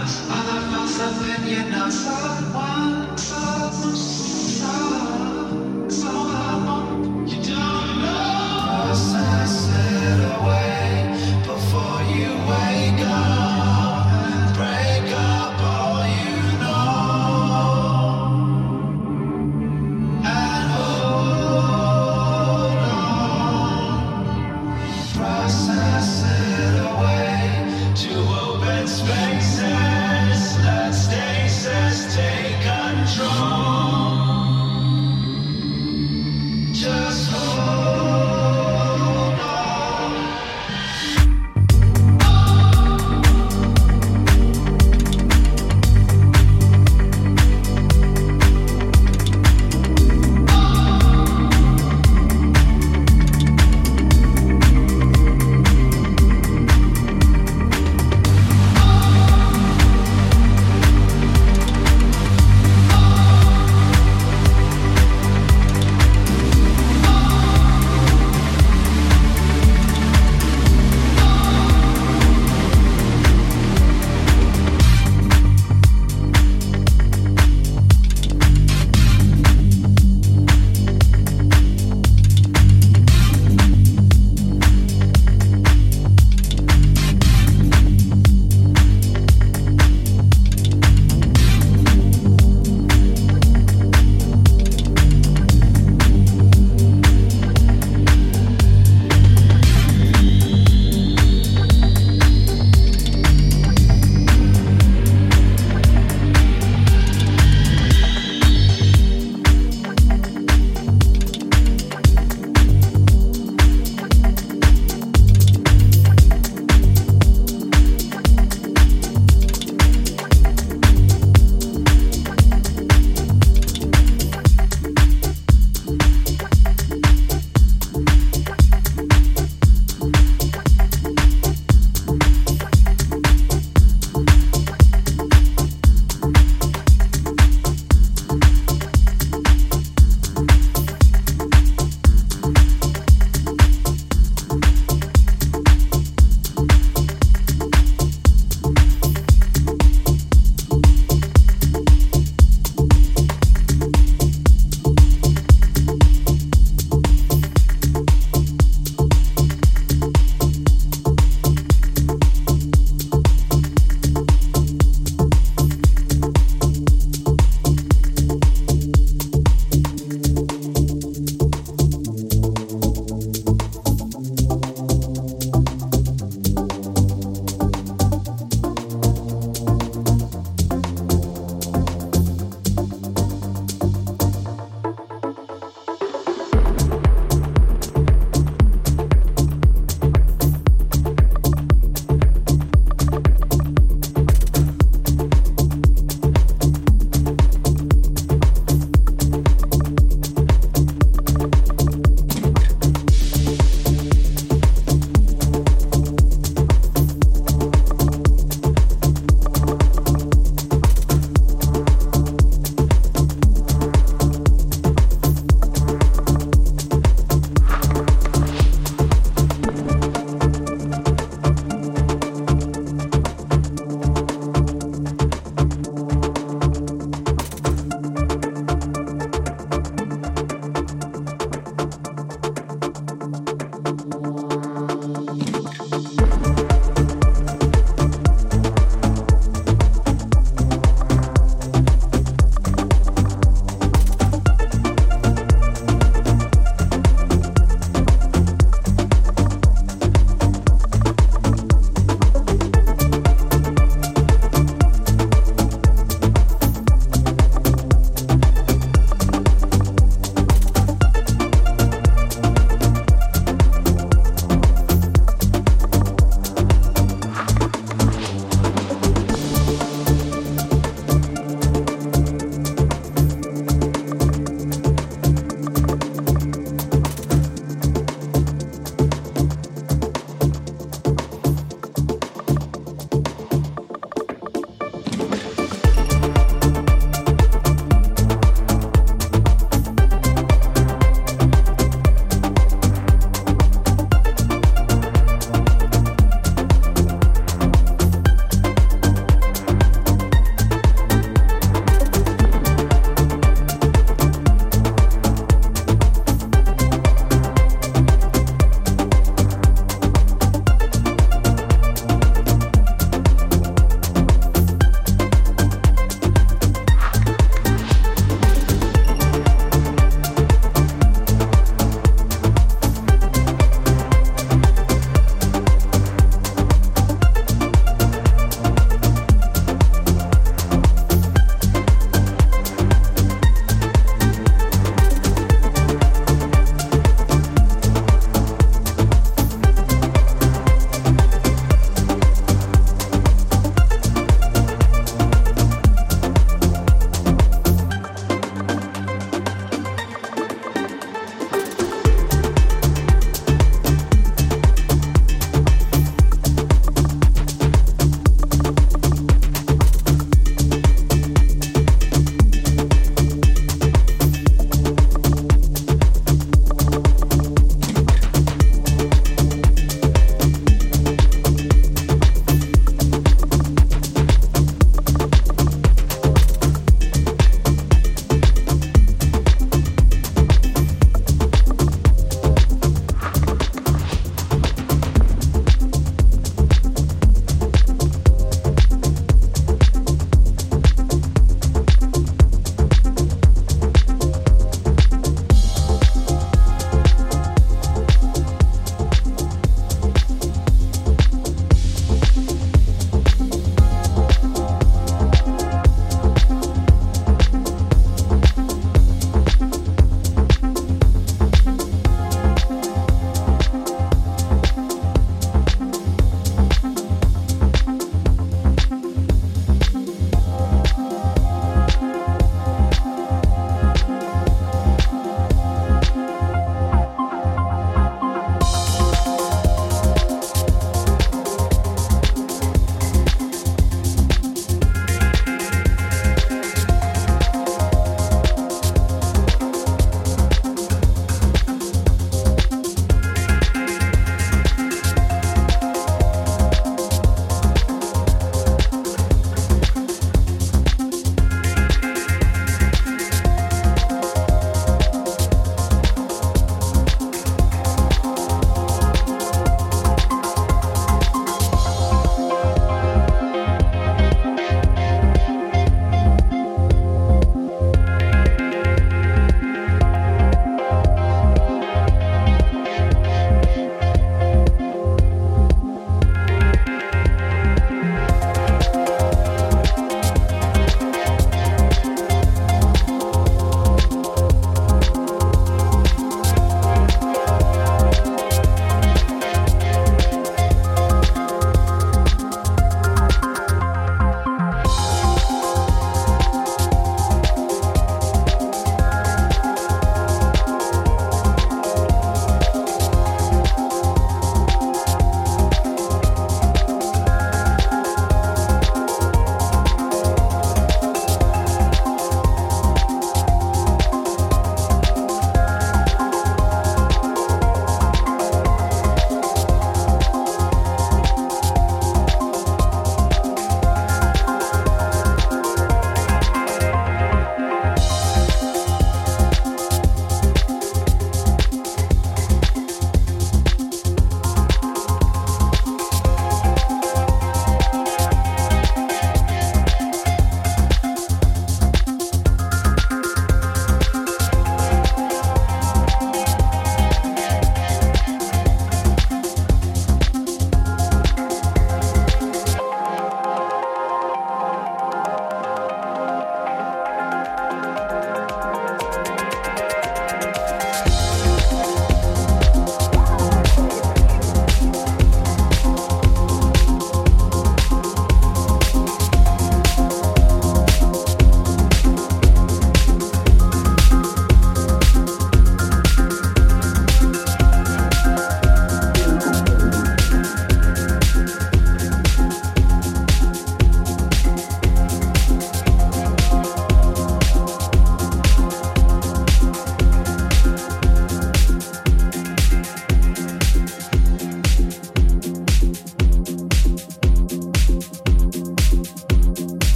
Other a la masa de bien a.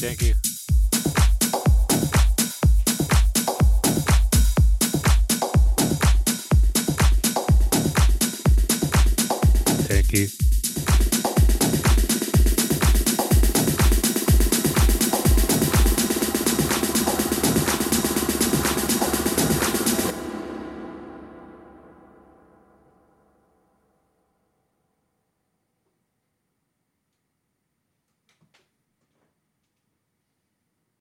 Thank you,